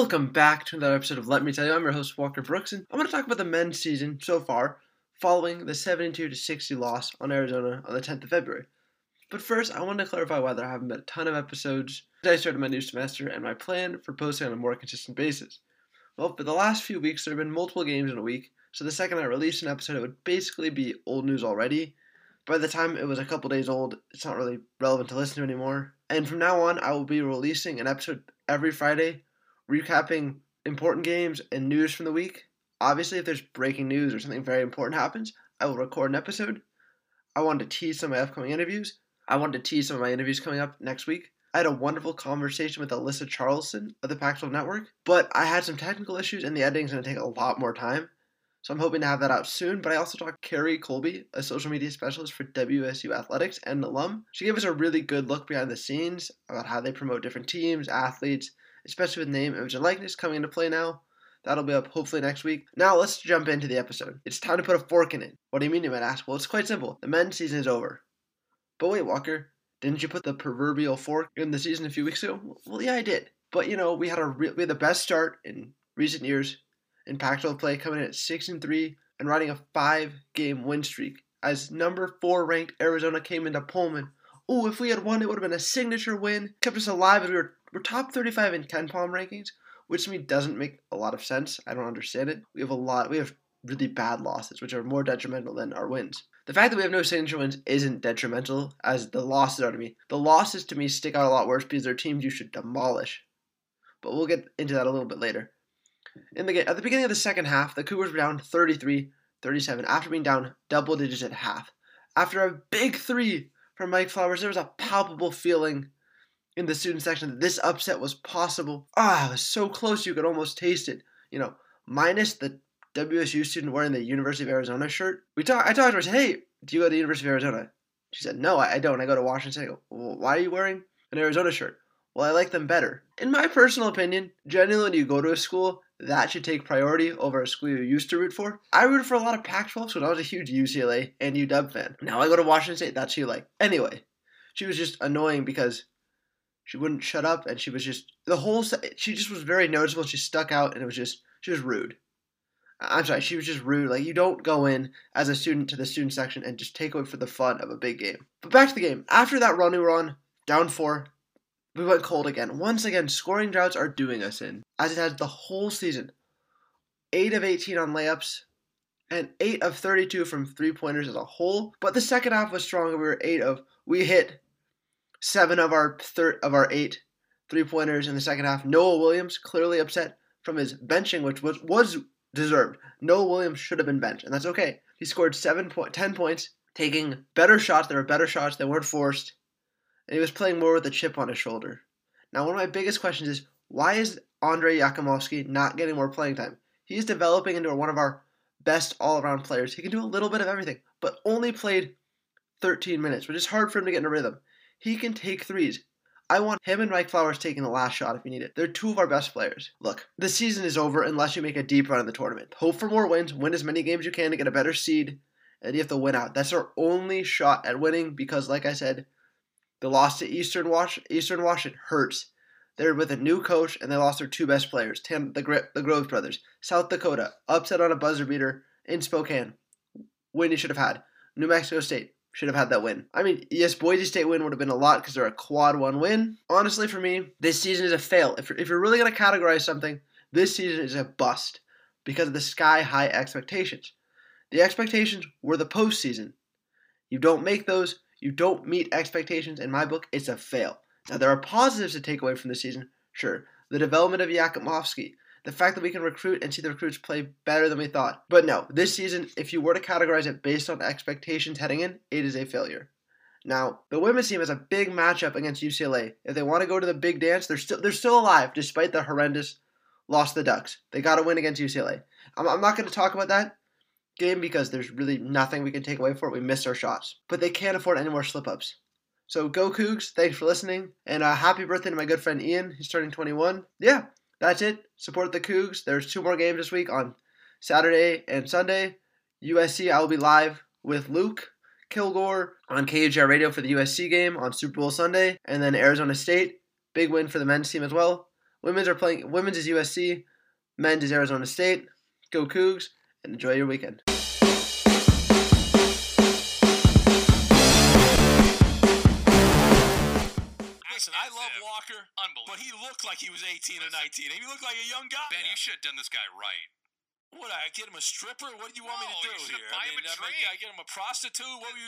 Welcome back to another episode of Let Me Tell You. I'm your host Walker Brooks, and I'm going to talk about the men's season so far, following the 72 to 60 loss on Arizona on the 10th of February. But first, I wanted to clarify why there haven't been a ton of episodes since I started my new semester and my plan for posting on a more consistent basis. Well, for the last few weeks, there have been multiple games in a week, so the second I release an episode, it would basically be old news already. By the time it was a couple days old, it's not really relevant to listen to anymore. And from now on, I will be releasing an episode every Friday recapping important games and news from the week. Obviously, if there's breaking news or something very important happens, I will record an episode. I wanted to tease some of my upcoming interviews. I wanted to tease some of my interviews coming up next week. I had a wonderful conversation with Alyssa Charlston of the Pac 12 Network, but I had some technical issues and the editing's going to take a lot more time. So I'm hoping to have that out soon. But I also talked to Carrie Colby, a social media specialist for WSU Athletics and an alum. She gave us a really good look behind the scenes about how they promote different teams, athletes, especially with name, image, and likeness coming into play now. That'll be up hopefully next week. Now let's jump into the episode. It's time to put a fork in it. What do you mean, you might ask? Well, it's quite simple. The men's season is over. But wait, Walker, didn't you put the proverbial fork in the season a few weeks ago? Well, yeah, I did. But you know, we had a re- we had the best start in recent years in Pac-12 play, coming in at six and three and riding a five-game win streak. As number four ranked Arizona came into Pullman. Oh, if we had won, it would have been a signature win. Kept us alive as we were we're top 35 in KenPom rankings, which to me doesn't make a lot of sense. I don't understand it. We have a lot. We have really bad losses, which are more detrimental than our wins. The fact that we have no signature wins isn't detrimental, as the losses are to me. The losses to me stick out a lot worse because they're teams you should demolish. But we'll get into that a little bit later. In the at the beginning of the second half, the Cougars were down 33-37 after being down double digits at half. After a big three from Mike Flowers, there was a palpable feeling in the student section that this upset was possible. Ah, it was so close you could almost taste it. You know, minus the WSU student wearing the University of Arizona shirt. We talk, I talked to her. I said, "Hey, do you go to the University of Arizona?" She said, "No, I, don't. I go to Washington State." I go, well, "Why are you wearing an Arizona shirt?" Well, I like them better. In my personal opinion, generally when you go to a school, that should take priority over a school you used to root for. I rooted for a lot of Pac-12 so I was a huge UCLA and UW fan. Now I go to Washington State. That's who you like. Anyway, she was just annoying because she wouldn't shut up, and she was just the whole. She just was very noticeable. She stuck out, and it was just she was rude. I'm sorry, she was just rude. Like you don't go in as a student to the student section and just take away for the fun of a big game. But back to the game. After that run we were on, down four, we went cold again. Once again, scoring droughts are doing us in, as it has the whole season. Eight of 18 on layups, and 8 of 32 from three pointers as a whole. But the second half was stronger. We were 8 of, we hit seven of our third of our eight three pointers in the second half. Noah Williams clearly upset from his benching, which was was deserved. Noah Williams should have been benched, and that's okay. He scored seven point ten points, taking better shots. There were better shots. that weren't forced, and he was playing more with a chip on his shoulder. Now, one of my biggest questions is why is Andrej Jakimovski not getting more playing time? He's developing into one of our best all-around players. He can do a little bit of everything, but only played 13 minutes, which is hard for him to get in a rhythm. He can take threes. I want him and Mike Flowers taking the last shot if you need it. They're two of our best players. Look, the season is over unless you make a deep run in the tournament. Hope for more wins, win as many games you can to get a better seed, and you have to win out. That's our only shot at winning because, like I said, the loss to Eastern Wash Eastern Washington hurts. They're with a new coach and they lost their two best players, Tim, the the Groves brothers. South Dakota upset on a buzzer beater in Spokane. Win you should have had. New Mexico State should have had that win. I mean, yes, Boise State win would have been a lot because they're a quad one win. Honestly, for me, this season is a fail. If if you're really going to categorize something, this season is a bust because of the sky high expectations. The expectations were the postseason. You don't make those, you don't meet expectations. In my book, it's a fail. Now, there are positives to take away from the season, sure. The development of Jakimovski, the fact that we can recruit and see the recruits play better than we thought. But no, this season, if you were to categorize it based on expectations heading in, it is a failure. Now, the women's team has a big matchup against UCLA. If they want to go to the big dance, they're still they're still alive despite the horrendous loss to the Ducks. They got to win against UCLA. I'm, I'm not going to talk about that game because there's really nothing we can take away for it. We missed our shots, but they can't afford any more slip ups. So go Cougs! Thanks for listening, and uh, happy birthday to my good friend Ian. He's turning 21. Yeah, that's it. Support the Cougs. There's two more games this week on Saturday and Sunday. USC, I will be live with Luke Kilgore on KHR Radio for the USC game on Super Bowl Sunday. And then Arizona State, big win for the men's team as well. Women's are playing. Women's is USC. Men's is Arizona State. Go Cougs and enjoy your weekend. Walker, but he looked like he was 18 or 19. He looked like a young guy. Ben, you should have done this guy right. What, I get him a stripper? What do you want me to do you here? buy I him mean, a I, make, drink. I get him a prostitute? What were you